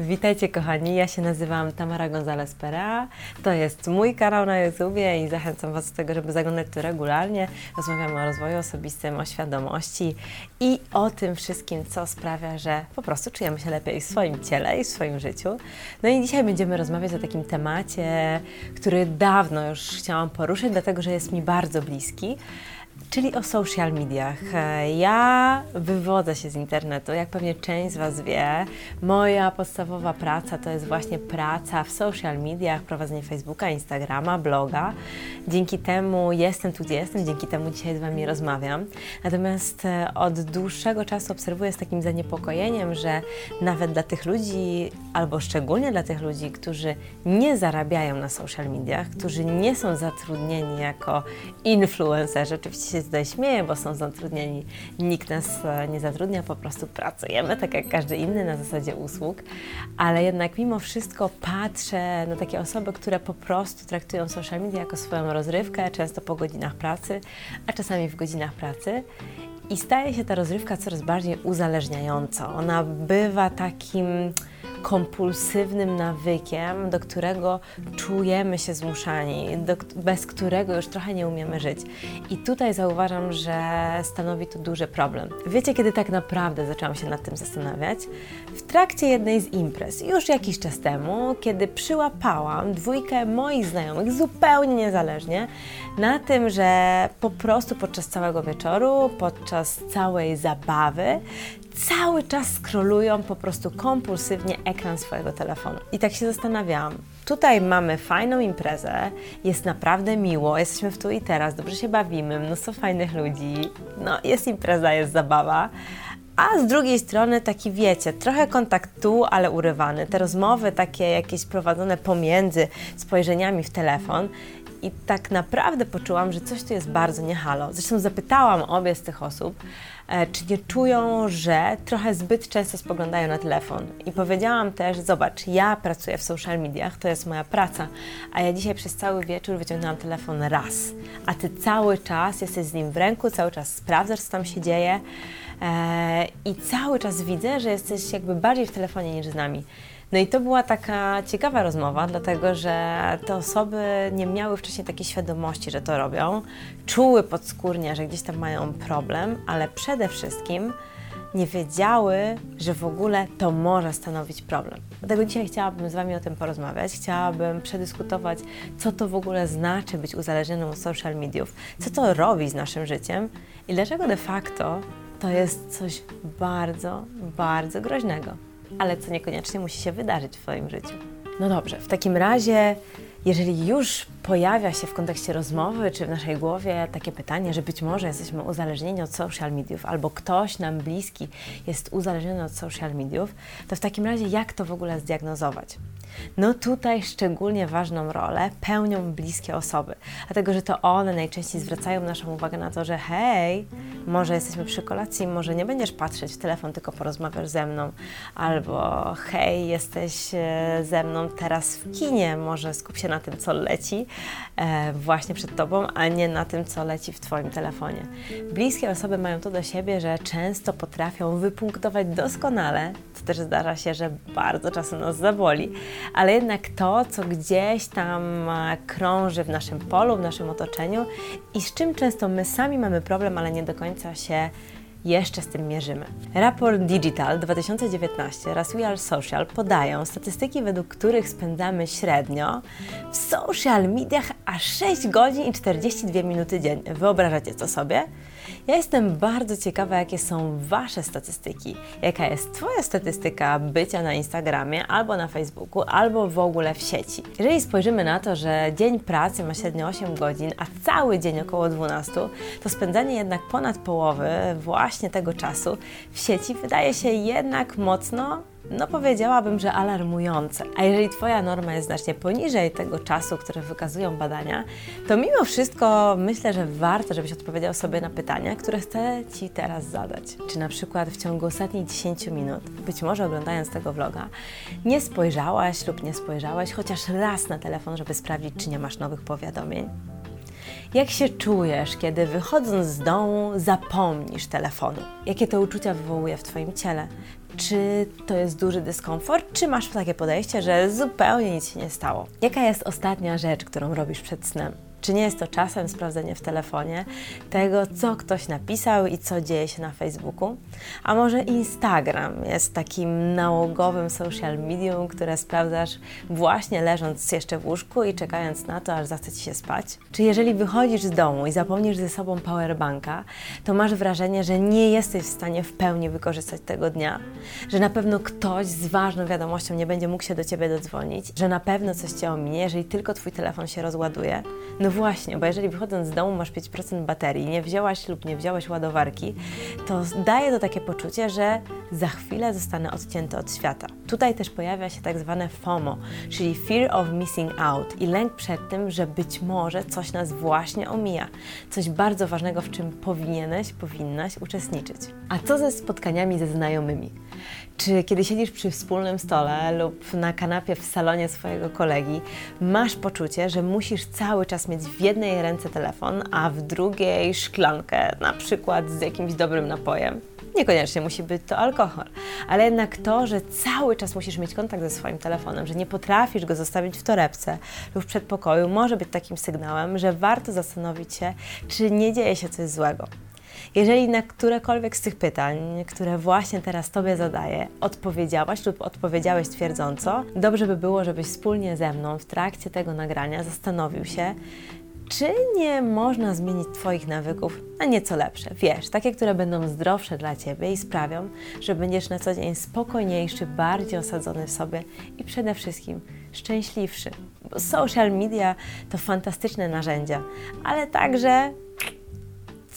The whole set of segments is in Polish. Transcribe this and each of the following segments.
Witajcie kochani, ja się nazywam Tamara González Perea. To jest mój kanał na YouTubie i zachęcam Was do tego, żeby zaglądać tu regularnie. Rozmawiamy o rozwoju osobistym, o świadomości i o tym wszystkim, co sprawia, że po prostu czujemy się lepiej w swoim ciele i w swoim życiu. No i dzisiaj będziemy rozmawiać o takim temacie, który dawno już chciałam poruszyć, dlatego że jest mi bardzo bliski czyli o social mediach. Ja wywodzę się z internetu, jak pewnie część z Was wie. Moja podstawowa praca to jest właśnie praca w social mediach, prowadzenie Facebooka, Instagrama, bloga. Dzięki temu jestem tu, gdzie jestem, dzięki temu dzisiaj z Wami rozmawiam. Natomiast e, od dłuższego czasu obserwuję z takim zaniepokojeniem, że nawet dla tych ludzi, albo szczególnie dla tych ludzi, którzy nie zarabiają na social mediach, którzy nie są zatrudnieni jako influencerzy, oczywiście się tutaj śmieję, bo są zatrudnieni. Nikt nas e, nie zatrudnia, po prostu pracujemy, tak jak każdy inny, na zasadzie usług. Ale jednak mimo wszystko patrzę na takie osoby, które po prostu traktują social media jako swoją rozrywkę, często po godzinach pracy, a czasami w godzinach pracy. I staje się ta rozrywka coraz bardziej uzależniająca. Ona bywa takim kompulsywnym nawykiem, do którego czujemy się zmuszani, do, bez którego już trochę nie umiemy żyć. I tutaj zauważam, że stanowi to duży problem. Wiecie, kiedy tak naprawdę zaczęłam się nad tym zastanawiać? W trakcie jednej z imprez, już jakiś czas temu, kiedy przyłapałam dwójkę moich znajomych zupełnie niezależnie na tym, że po prostu podczas całego wieczoru, podczas całej zabawy, cały czas skrolują po prostu kompulsywnie ekran swojego telefonu. I tak się zastanawiałam. Tutaj mamy fajną imprezę, jest naprawdę miło, jesteśmy w tu i teraz, dobrze się bawimy, mnóstwo fajnych ludzi, no jest impreza, jest zabawa. A z drugiej strony taki wiecie, trochę kontakt tu, ale urywany. Te rozmowy takie jakieś prowadzone pomiędzy spojrzeniami w telefon i tak naprawdę poczułam, że coś tu jest bardzo niehalo. Zresztą zapytałam obie z tych osób, e, czy nie czują, że trochę zbyt często spoglądają na telefon. I powiedziałam też, zobacz, ja pracuję w social mediach, to jest moja praca, a ja dzisiaj przez cały wieczór wyciągnęłam telefon raz, a ty cały czas jesteś z nim w ręku, cały czas sprawdzasz, co tam się dzieje i cały czas widzę, że jesteś jakby bardziej w telefonie niż z nami. No i to była taka ciekawa rozmowa, dlatego że te osoby nie miały wcześniej takiej świadomości, że to robią, czuły podskórnie, że gdzieś tam mają problem, ale przede wszystkim nie wiedziały, że w ogóle to może stanowić problem. Dlatego dzisiaj chciałabym z Wami o tym porozmawiać. Chciałabym przedyskutować, co to w ogóle znaczy być uzależnionym od social mediów, co to robi z naszym życiem i dlaczego de facto to jest coś bardzo, bardzo groźnego ale co niekoniecznie musi się wydarzyć w Twoim życiu. No dobrze, w takim razie, jeżeli już pojawia się w kontekście rozmowy czy w naszej głowie takie pytanie, że być może jesteśmy uzależnieni od social mediów albo ktoś nam bliski jest uzależniony od social mediów, to w takim razie jak to w ogóle zdiagnozować? No tutaj szczególnie ważną rolę pełnią bliskie osoby, dlatego że to one najczęściej zwracają naszą uwagę na to, że hej, może jesteśmy przy kolacji, może nie będziesz patrzeć w telefon, tylko porozmawiasz ze mną, albo hej, jesteś e, ze mną teraz w kinie, może skup się na tym, co leci e, właśnie przed tobą, a nie na tym, co leci w twoim telefonie. Bliskie osoby mają to do siebie, że często potrafią wypunktować doskonale, to też zdarza się, że bardzo czasem nas zaboli, ale jednak to, co gdzieś tam e, krąży w naszym polu, w naszym otoczeniu i z czym często my sami mamy problem, ale nie do końca się jeszcze z tym mierzymy. Raport Digital 2019 oraz We Are Social podają statystyki, według których spędzamy średnio w social mediach aż 6 godzin i 42 minuty dziennie. Wyobrażacie to sobie? Ja jestem bardzo ciekawa, jakie są Wasze statystyki. Jaka jest Twoja statystyka bycia na Instagramie, albo na Facebooku, albo w ogóle w sieci. Jeżeli spojrzymy na to, że dzień pracy ma średnio 8 godzin, a cały dzień około 12, to spędzanie jednak ponad połowy właśnie tego czasu w sieci wydaje się jednak mocno no powiedziałabym, że alarmujące. A jeżeli Twoja norma jest znacznie poniżej tego czasu, które wykazują badania, to mimo wszystko myślę, że warto, żebyś odpowiedział sobie na pytania, które chcę Ci teraz zadać. Czy na przykład w ciągu ostatnich 10 minut, być może oglądając tego vloga, nie spojrzałaś lub nie spojrzałaś chociaż raz na telefon, żeby sprawdzić, czy nie masz nowych powiadomień? Jak się czujesz, kiedy wychodząc z domu zapomnisz telefonu? Jakie to uczucia wywołuje w Twoim ciele? Czy to jest duży dyskomfort, czy masz takie podejście, że zupełnie nic się nie stało? Jaka jest ostatnia rzecz, którą robisz przed snem? Czy nie jest to czasem sprawdzenie w telefonie tego, co ktoś napisał i co dzieje się na Facebooku? A może Instagram jest takim nałogowym social medium, które sprawdzasz właśnie leżąc jeszcze w łóżku i czekając na to, aż zachce ci się spać? Czy jeżeli wychodzisz z domu i zapomnisz ze sobą powerbanka, to masz wrażenie, że nie jesteś w stanie w pełni wykorzystać tego dnia? Że na pewno ktoś z ważną wiadomością nie będzie mógł się do ciebie dodzwonić? Że na pewno coś cię ominie, jeżeli tylko twój telefon się rozładuje? No właśnie, bo jeżeli wychodząc z domu masz 5% baterii, nie wzięłaś lub nie wziąłeś ładowarki, to daje to takie poczucie, że za chwilę zostanę odcięty od świata. Tutaj też pojawia się tak zwane FOMO, czyli Fear of Missing Out i lęk przed tym, że być może coś nas właśnie omija, coś bardzo ważnego, w czym powinieneś, powinnaś uczestniczyć. A co ze spotkaniami ze znajomymi? Czy kiedy siedzisz przy wspólnym stole lub na kanapie w salonie swojego kolegi, masz poczucie, że musisz cały czas mieć w jednej ręce telefon, a w drugiej szklankę, na przykład z jakimś dobrym napojem? Niekoniecznie musi być to alkohol, ale jednak to, że cały czas musisz mieć kontakt ze swoim telefonem, że nie potrafisz go zostawić w torebce lub w przedpokoju, może być takim sygnałem, że warto zastanowić się, czy nie dzieje się coś złego. Jeżeli na którekolwiek z tych pytań, które właśnie teraz Tobie zadaję, odpowiedziałaś lub odpowiedziałeś twierdząco, dobrze by było, żebyś wspólnie ze mną w trakcie tego nagrania zastanowił się, czy nie można zmienić Twoich nawyków na nieco lepsze? Wiesz, takie, które będą zdrowsze dla Ciebie i sprawią, że będziesz na co dzień spokojniejszy, bardziej osadzony w sobie i przede wszystkim szczęśliwszy. Bo social media to fantastyczne narzędzia, ale także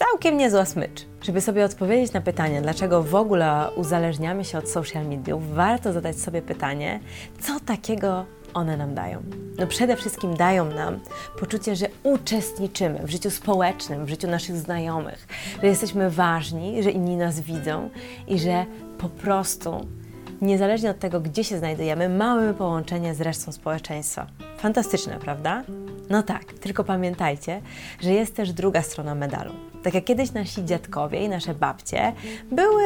całkiem niezła smycz. Żeby sobie odpowiedzieć na pytanie, dlaczego w ogóle uzależniamy się od social mediów, warto zadać sobie pytanie, co takiego one nam dają? No przede wszystkim dają nam poczucie, że uczestniczymy w życiu społecznym, w życiu naszych znajomych, że jesteśmy ważni, że inni nas widzą i że po prostu niezależnie od tego, gdzie się znajdujemy, mamy połączenie z resztą społeczeństwa. Fantastyczne, prawda? No tak, tylko pamiętajcie, że jest też druga strona medalu. Tak jak kiedyś nasi dziadkowie i nasze babcie były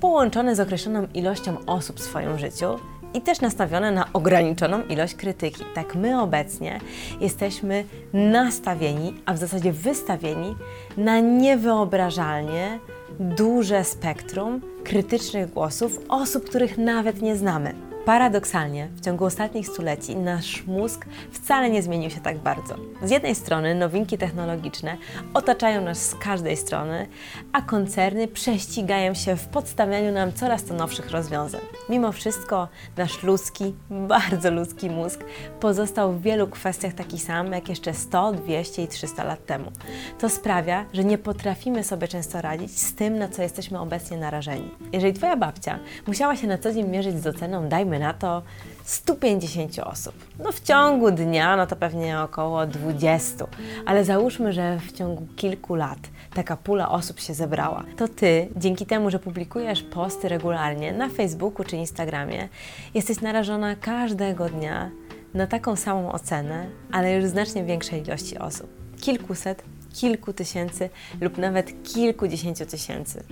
połączone z określoną ilością osób w swoim życiu, i też nastawione na ograniczoną ilość krytyki. Tak my obecnie jesteśmy nastawieni, a w zasadzie wystawieni na niewyobrażalnie duże spektrum krytycznych głosów osób, których nawet nie znamy. Paradoksalnie, w ciągu ostatnich stuleci nasz mózg wcale nie zmienił się tak bardzo. Z jednej strony nowinki technologiczne otaczają nas z każdej strony, a koncerny prześcigają się w podstawianiu nam coraz to nowszych rozwiązań. Mimo wszystko nasz ludzki, bardzo ludzki mózg pozostał w wielu kwestiach taki sam jak jeszcze 100, 200 i 300 lat temu. To sprawia, że nie potrafimy sobie często radzić z tym, na co jesteśmy obecnie narażeni. Jeżeli Twoja babcia musiała się na co dzień mierzyć z oceną, dajmy dajmy na to 150 osób. No w ciągu dnia, no to pewnie około 20, ale załóżmy, że w ciągu kilku lat taka pula osób się zebrała. To ty, dzięki temu, że publikujesz posty regularnie na Facebooku czy Instagramie, jesteś narażona każdego dnia na taką samą ocenę, ale już znacznie większej ilości osób. Kilkuset, kilku tysięcy lub nawet kilkudziesięciu tysięcy.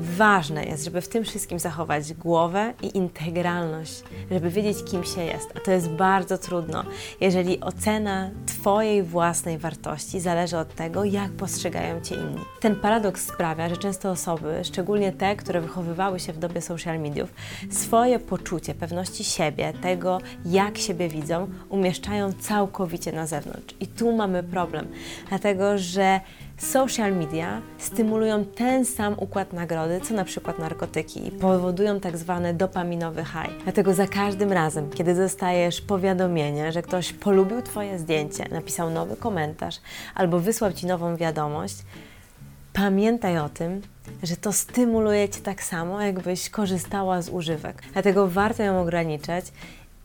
Ważne jest, żeby w tym wszystkim zachować głowę i integralność, żeby wiedzieć, kim się jest. A to jest bardzo trudno, jeżeli ocena Twojej własnej wartości zależy od tego, jak postrzegają Cię inni. Ten paradoks sprawia, że często osoby, szczególnie te, które wychowywały się w dobie social mediów, swoje poczucie pewności siebie, tego, jak siebie widzą, umieszczają całkowicie na zewnątrz. I tu mamy problem, dlatego że social media stymulują ten sam układ nagrody, co na przykład narkotyki i powodują tak zwany dopaminowy high. Dlatego za każdym razem, kiedy dostajesz powiadomienie, że ktoś polubił Twoje zdjęcie, napisał nowy komentarz albo wysłał Ci nową wiadomość, pamiętaj o tym, że to stymuluje Cię tak samo, jakbyś korzystała z używek. Dlatego warto ją ograniczać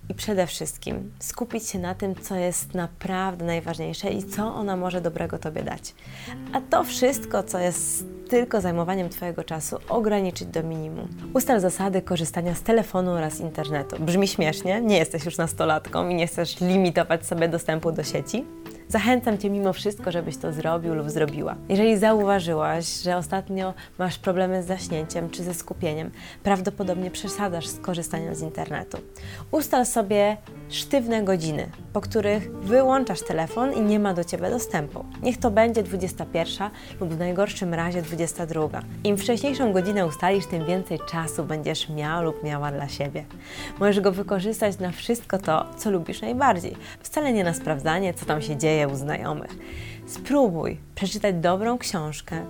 i przede wszystkim skupić się na tym, co jest naprawdę najważniejsze i co ona może dobrego Tobie dać. A to wszystko, co jest tylko zajmowaniem Twojego czasu, ograniczyć do minimum. Ustal zasady korzystania z telefonu oraz internetu. Brzmi śmiesznie, nie jesteś już nastolatką i nie chcesz limitować sobie dostępu do sieci, Zachęcam Cię mimo wszystko, żebyś to zrobił lub zrobiła. Jeżeli zauważyłaś, że ostatnio masz problemy z zaśnięciem czy ze skupieniem, prawdopodobnie przesadzasz z korzystaniem z internetu. Ustal sobie sztywne godziny, po których wyłączasz telefon i nie ma do Ciebie dostępu. Niech to będzie 21 lub w najgorszym razie 22. Im wcześniejszą godzinę ustalisz, tym więcej czasu będziesz miał lub miała dla siebie. Możesz go wykorzystać na wszystko to, co lubisz najbardziej. Wcale nie na sprawdzanie, co tam się dzieje u znajomych. Spróbuj przeczytać dobrą książkę,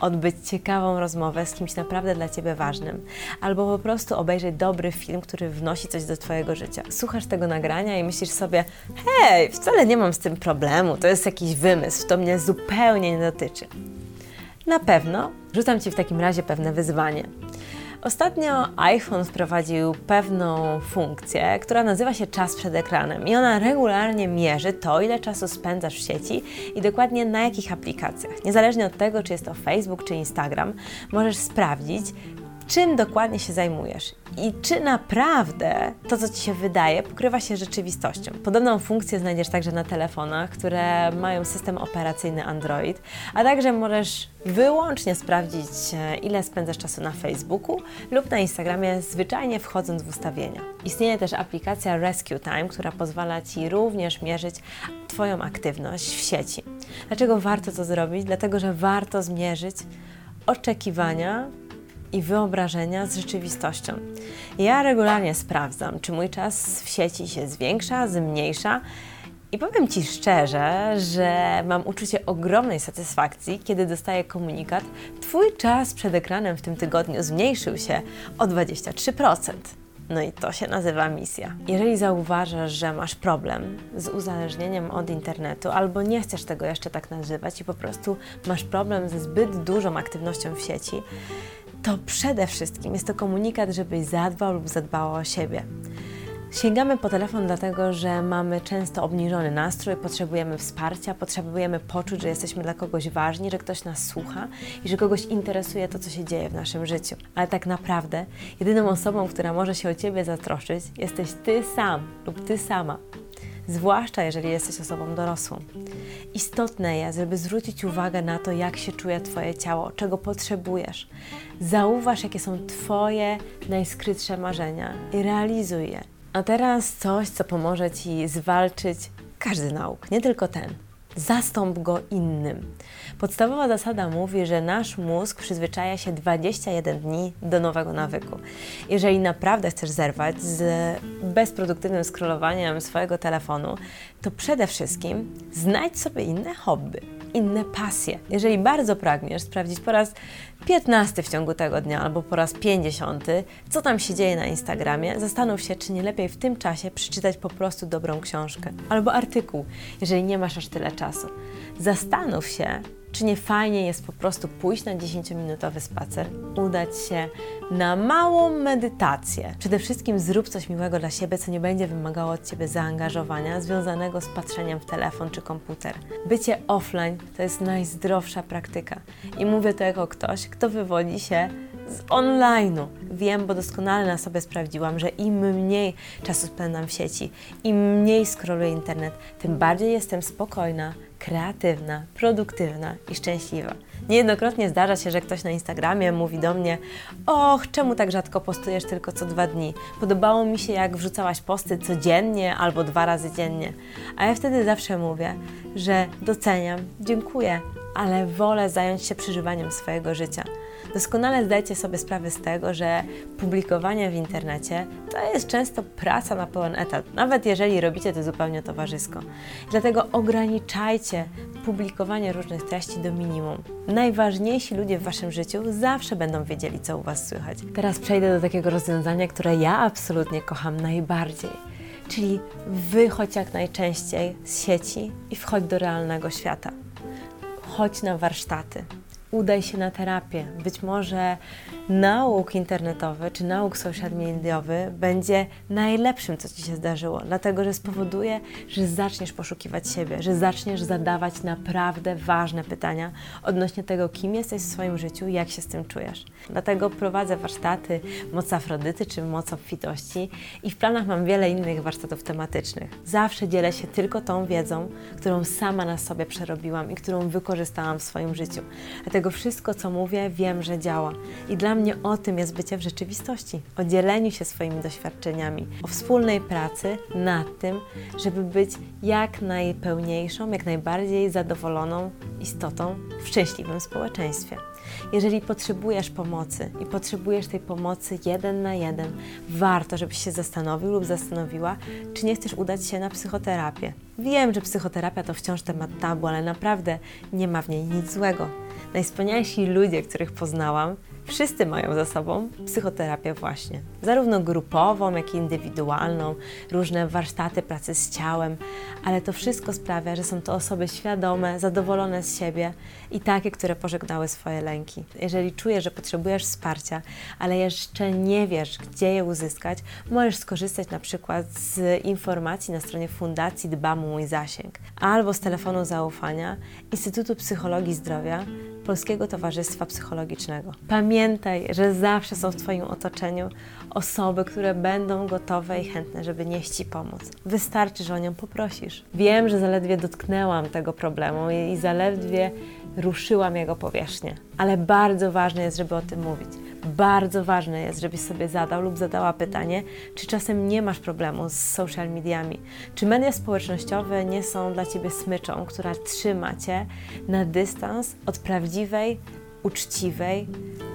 odbyć ciekawą rozmowę z kimś naprawdę dla Ciebie ważnym, albo po prostu obejrzeć dobry film, który wnosi coś do Twojego życia. Słuchasz tego nagrania i myślisz sobie, hej, wcale nie mam z tym problemu, to jest jakiś wymysł, to mnie zupełnie nie dotyczy. Na pewno rzucam Ci w takim razie pewne wyzwanie. Ostatnio iPhone wprowadził pewną funkcję, która nazywa się czas przed ekranem i ona regularnie mierzy to, ile czasu spędzasz w sieci i dokładnie na jakich aplikacjach. Niezależnie od tego, czy jest to Facebook czy Instagram, możesz sprawdzić, czym dokładnie się zajmujesz i czy naprawdę to, co Ci się wydaje, pokrywa się rzeczywistością. Podobną funkcję znajdziesz także na telefonach, które mają system operacyjny Android, a także możesz wyłącznie sprawdzić, e, ile spędzasz czasu na Facebooku lub na Instagramie, zwyczajnie wchodząc w ustawienia. Istnieje też aplikacja Rescue Time, która pozwala Ci również mierzyć Twoją aktywność w sieci. Dlaczego warto to zrobić? Dlatego, że warto zmierzyć oczekiwania i wyobrażenia z rzeczywistością. Ja regularnie sprawdzam, czy mój czas w sieci się zwiększa, zmniejsza. I powiem Ci szczerze, że mam uczucie ogromnej satysfakcji, kiedy dostaję komunikat: Twój czas przed ekranem w tym tygodniu zmniejszył się o 23%. No i to się nazywa misja. Jeżeli zauważasz, że masz problem z uzależnieniem od internetu, albo nie chcesz tego jeszcze tak nazywać i po prostu masz problem ze zbyt dużą aktywnością w sieci, to przede wszystkim jest to komunikat, żebyś zadbał lub zadbała o siebie. Sięgamy po telefon dlatego, że mamy często obniżony nastrój, potrzebujemy wsparcia, potrzebujemy poczuć, że jesteśmy dla kogoś ważni, że ktoś nas słucha i że kogoś interesuje to, co się dzieje w naszym życiu. Ale tak naprawdę jedyną osobą, która może się o Ciebie zatroszczyć, jesteś Ty sam lub Ty sama zwłaszcza jeżeli jesteś osobą dorosłą. Istotne jest, żeby zwrócić uwagę na to, jak się czuje Twoje ciało, czego potrzebujesz. Zauważ, jakie są Twoje najskrytsze marzenia i realizuj je. A teraz coś, co pomoże Ci zwalczyć każdy nauk, nie tylko ten. Zastąp go innym. Podstawowa zasada mówi, że nasz mózg przyzwyczaja się 21 dni do nowego nawyku. Jeżeli naprawdę chcesz zerwać z bezproduktywnym scrollowaniem swojego telefonu, to przede wszystkim znajdź sobie inne hobby inne pasje. Jeżeli bardzo pragniesz sprawdzić po raz 15 w ciągu tego dnia albo po raz 50, co tam się dzieje na Instagramie, zastanów się, czy nie lepiej w tym czasie przeczytać po prostu dobrą książkę albo artykuł, jeżeli nie masz aż tyle czasu. Zastanów się, czy nie fajnie jest po prostu pójść na 10-minutowy spacer, udać się na małą medytację? Przede wszystkim zrób coś miłego dla siebie, co nie będzie wymagało od Ciebie zaangażowania związanego z patrzeniem w telefon czy komputer. Bycie offline to jest najzdrowsza praktyka. I mówię to jako ktoś, kto wywodzi się z online'u. Wiem, bo doskonale na sobie sprawdziłam, że im mniej czasu spędzam w sieci, im mniej scrolluję internet, tym bardziej jestem spokojna, kreatywna, produktywna i szczęśliwa. Niejednokrotnie zdarza się, że ktoś na Instagramie mówi do mnie: Och, czemu tak rzadko postujesz tylko co dwa dni? Podobało mi się, jak wrzucałaś posty codziennie albo dwa razy dziennie. A ja wtedy zawsze mówię, że doceniam, dziękuję, ale wolę zająć się przeżywaniem swojego życia. Doskonale zdajcie sobie sprawę z tego, że publikowanie w internecie to jest często praca na pełen etat, nawet jeżeli robicie to zupełnie towarzysko. Dlatego ograniczajcie publikowanie różnych treści do minimum. Najważniejsi ludzie w Waszym życiu zawsze będą wiedzieli, co u Was słychać. Teraz przejdę do takiego rozwiązania, które ja absolutnie kocham najbardziej. Czyli wychodź jak najczęściej z sieci i wchodź do realnego świata. Chodź na warsztaty, udaj się na terapię. Być może nauk internetowy czy nauk social mediowy będzie najlepszym, co Ci się zdarzyło, dlatego że spowoduje, że zaczniesz poszukiwać siebie, że zaczniesz zadawać naprawdę ważne pytania odnośnie tego, kim jesteś w swoim życiu jak się z tym czujesz. Dlatego prowadzę warsztaty Moc Afrodyty czy Moc obfitości i w planach mam wiele innych warsztatów tematycznych. Zawsze dzielę się tylko tą wiedzą, którą sama na sobie przerobiłam i którą wykorzystałam w swoim życiu. Dlatego wszystko, co mówię, wiem, że działa. I dla mnie o tym jest bycie w rzeczywistości, o dzieleniu się swoimi doświadczeniami, o wspólnej pracy nad tym, żeby być jak najpełniejszą, jak najbardziej zadowoloną istotą w szczęśliwym społeczeństwie. Jeżeli potrzebujesz pomocy i potrzebujesz tej pomocy jeden na jeden, warto, żebyś się zastanowił lub zastanowiła, czy nie chcesz udać się na psychoterapię. Wiem, że psychoterapia to wciąż temat tabu, ale naprawdę nie ma w niej nic złego. Najwspanialsi ludzie, których poznałam, Wszyscy mają za sobą psychoterapię właśnie, zarówno grupową, jak i indywidualną, różne warsztaty pracy z ciałem, ale to wszystko sprawia, że są to osoby świadome, zadowolone z siebie i takie, które pożegnały swoje lęki. Jeżeli czujesz, że potrzebujesz wsparcia, ale jeszcze nie wiesz, gdzie je uzyskać, możesz skorzystać na przykład z informacji na stronie Fundacji Dbam o Mój Zasięg albo z telefonu zaufania Instytutu Psychologii Zdrowia Polskiego Towarzystwa Psychologicznego. Pamiętaj, że zawsze są w Twoim otoczeniu osoby, które będą gotowe i chętne, żeby nieść Ci pomoc. Wystarczy, że o nią poprosisz. Wiem, że zaledwie dotknęłam tego problemu i zaledwie ruszyłam jego powierzchnię, ale bardzo ważne jest, żeby o tym mówić. Bardzo ważne jest, żebyś sobie zadał lub zadała pytanie, czy czasem nie masz problemu z social mediami, czy media społecznościowe nie są dla ciebie smyczą, która trzyma cię na dystans od prawdziwej, uczciwej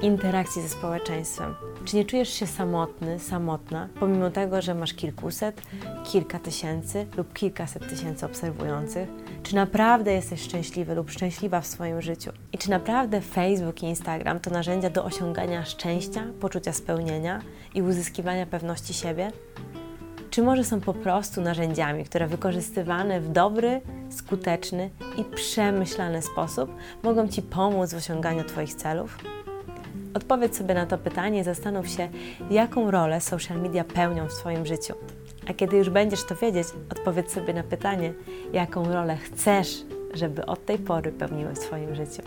interakcji ze społeczeństwem. Czy nie czujesz się samotny, samotna, pomimo tego, że masz kilkuset, kilka tysięcy lub kilkaset tysięcy obserwujących? Czy naprawdę jesteś szczęśliwy lub szczęśliwa w swoim życiu? I czy naprawdę Facebook i Instagram to narzędzia do osiągania szczęścia, poczucia spełnienia i uzyskiwania pewności siebie? Czy może są po prostu narzędziami, które wykorzystywane w dobry, skuteczny i przemyślany sposób mogą Ci pomóc w osiąganiu Twoich celów? Odpowiedz sobie na to pytanie i zastanów się, jaką rolę social media pełnią w Twoim życiu. A kiedy już będziesz to wiedzieć, odpowiedz sobie na pytanie, jaką rolę chcesz, żeby od tej pory pełniły w Twoim życiu.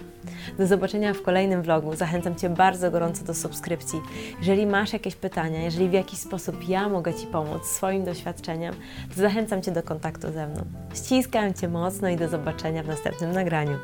Do zobaczenia w kolejnym vlogu. Zachęcam Cię bardzo gorąco do subskrypcji. Jeżeli masz jakieś pytania, jeżeli w jakiś sposób ja mogę Ci pomóc swoim doświadczeniem, to zachęcam Cię do kontaktu ze mną. Ściskam Cię mocno i do zobaczenia w następnym nagraniu.